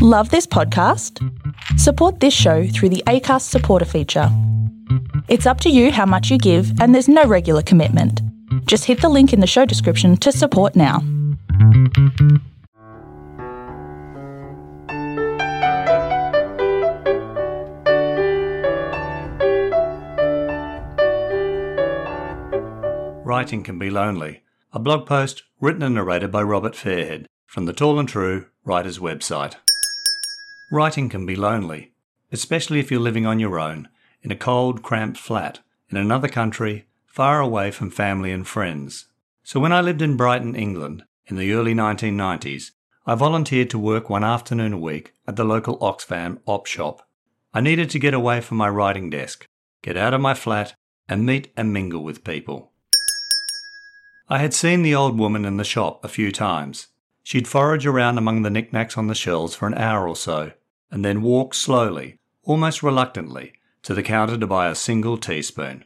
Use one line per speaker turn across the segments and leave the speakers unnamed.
Love this podcast? Support this show through the ACAST supporter feature. It's up to you how much you give, and there's no regular commitment. Just hit the link in the show description to support now.
Writing Can Be Lonely, a blog post written and narrated by Robert Fairhead from the Tall and True Writers website. Writing can be lonely, especially if you're living on your own, in a cold, cramped flat, in another country, far away from family and friends. So when I lived in Brighton, England, in the early 1990s, I volunteered to work one afternoon a week at the local Oxfam op shop. I needed to get away from my writing desk, get out of my flat, and meet and mingle with people. I had seen the old woman in the shop a few times. She'd forage around among the knickknacks on the shelves for an hour or so, and then walk slowly, almost reluctantly, to the counter to buy a single teaspoon.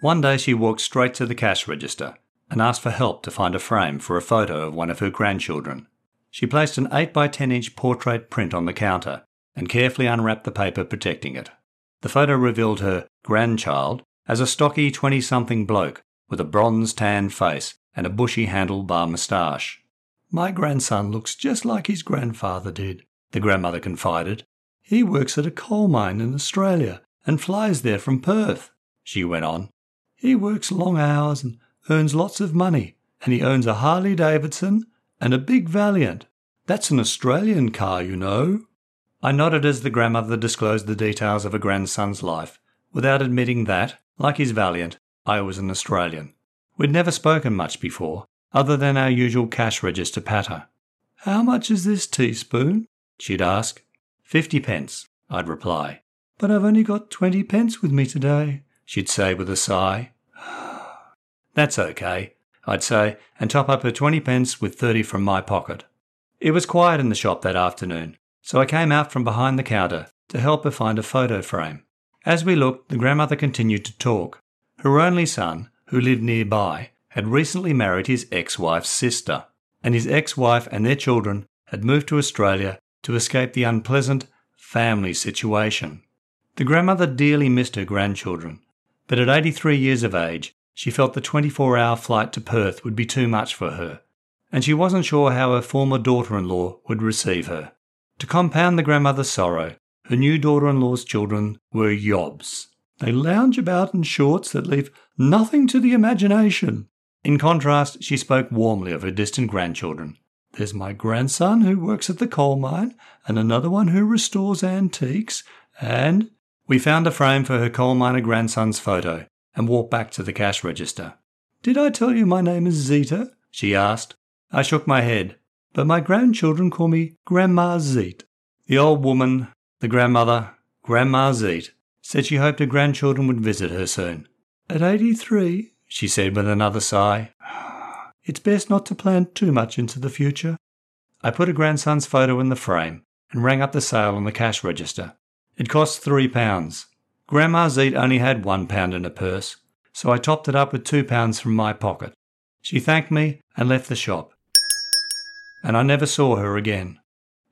One day she walked straight to the cash register and asked for help to find a frame for a photo of one of her grandchildren. She placed an 8 by 10 inch portrait print on the counter and carefully unwrapped the paper protecting it. The photo revealed her grandchild as a stocky 20 something bloke with a bronze tan face and a bushy handlebar moustache. My grandson looks just like his grandfather did, the grandmother confided. He works at a coal mine in Australia and flies there from Perth, she went on. He works long hours and earns lots of money, and he owns a Harley Davidson and a big Valiant. That's an Australian car, you know. I nodded as the grandmother disclosed the details of her grandson's life, without admitting that, like his Valiant, I was an Australian. We'd never spoken much before, other than our usual cash register patter. How much is this teaspoon? She'd ask. Fifty pence, I'd reply. But I've only got twenty pence with me today, she'd say with a sigh. That's okay, I'd say, and top up her twenty pence with thirty from my pocket. It was quiet in the shop that afternoon, so I came out from behind the counter to help her find a photo frame. As we looked, the grandmother continued to talk, her only son, who lived nearby, had recently married his ex wife's sister, and his ex wife and their children had moved to Australia to escape the unpleasant family situation. The grandmother dearly missed her grandchildren, but at 83 years of age, she felt the 24 hour flight to Perth would be too much for her, and she wasn't sure how her former daughter in law would receive her. To compound the grandmother's sorrow, her new daughter in law's children were yobs. They lounge about in shorts that leave nothing to the imagination. In contrast, she spoke warmly of her distant grandchildren. There's my grandson who works at the coal mine, and another one who restores antiques, and we found a frame for her coal miner grandson's photo and walked back to the cash register. Did I tell you my name is Zita? she asked. I shook my head, but my grandchildren call me Grandma Zeet. The old woman, the grandmother, Grandma Zeet, said she hoped her grandchildren would visit her soon. At 83, she said with another sigh, it's best not to plan too much into the future. I put a grandson's photo in the frame and rang up the sale on the cash register. It cost three pounds. Grandma Zeet only had one pound in her purse, so I topped it up with two pounds from my pocket. She thanked me and left the shop. And I never saw her again.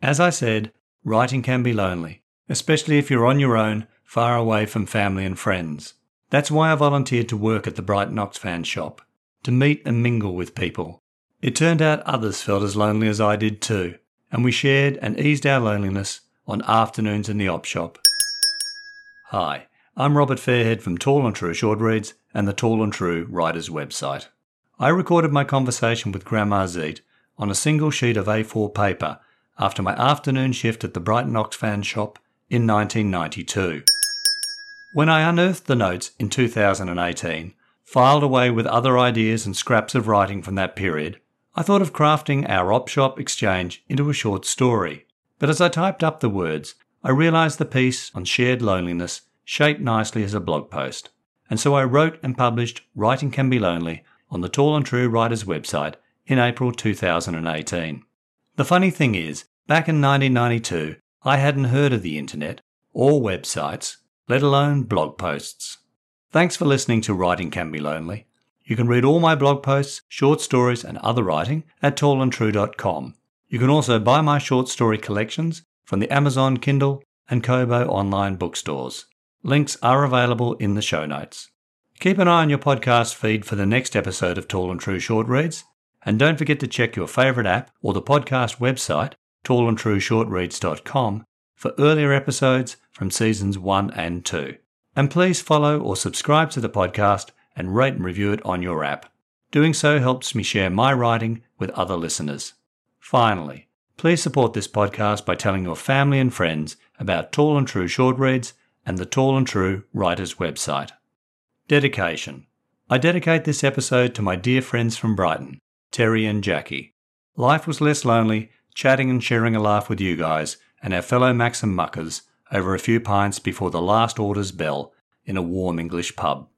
As I said, writing can be lonely, especially if you're on your own far away from family and friends. That's why I volunteered to work at the Brighton Oxfam shop, to meet and mingle with people. It turned out others felt as lonely as I did too, and we shared and eased our loneliness on afternoons in the op shop. Hi, I'm Robert Fairhead from Tall and True Short Reads and the Tall and True Writers website. I recorded my conversation with Grandma Zeet on a single sheet of A4 paper after my afternoon shift at the Brighton Oxfam shop in 1992. When I unearthed the notes in 2018, filed away with other ideas and scraps of writing from that period, I thought of crafting our op shop exchange into a short story. But as I typed up the words, I realised the piece on shared loneliness shaped nicely as a blog post. And so I wrote and published Writing Can Be Lonely on the Tall and True Writers website in April 2018. The funny thing is, back in 1992, I hadn't heard of the internet or websites let alone blog posts. Thanks for listening to Writing Can Be Lonely. You can read all my blog posts, short stories, and other writing at tallandtrue.com. You can also buy my short story collections from the Amazon Kindle and Kobo online bookstores. Links are available in the show notes. Keep an eye on your podcast feed for the next episode of Tall and True Short Reads, and don't forget to check your favourite app or the podcast website, tallandtrueshortreads.com, for earlier episodes from seasons 1 and 2. And please follow or subscribe to the podcast and rate and review it on your app. Doing so helps me share my writing with other listeners. Finally, please support this podcast by telling your family and friends about Tall and True Short Reads and the Tall and True Writers website. Dedication. I dedicate this episode to my dear friends from Brighton, Terry and Jackie. Life was less lonely chatting and sharing a laugh with you guys and our fellow Maxim muckers over a few pints before the last order's bell in a warm English pub.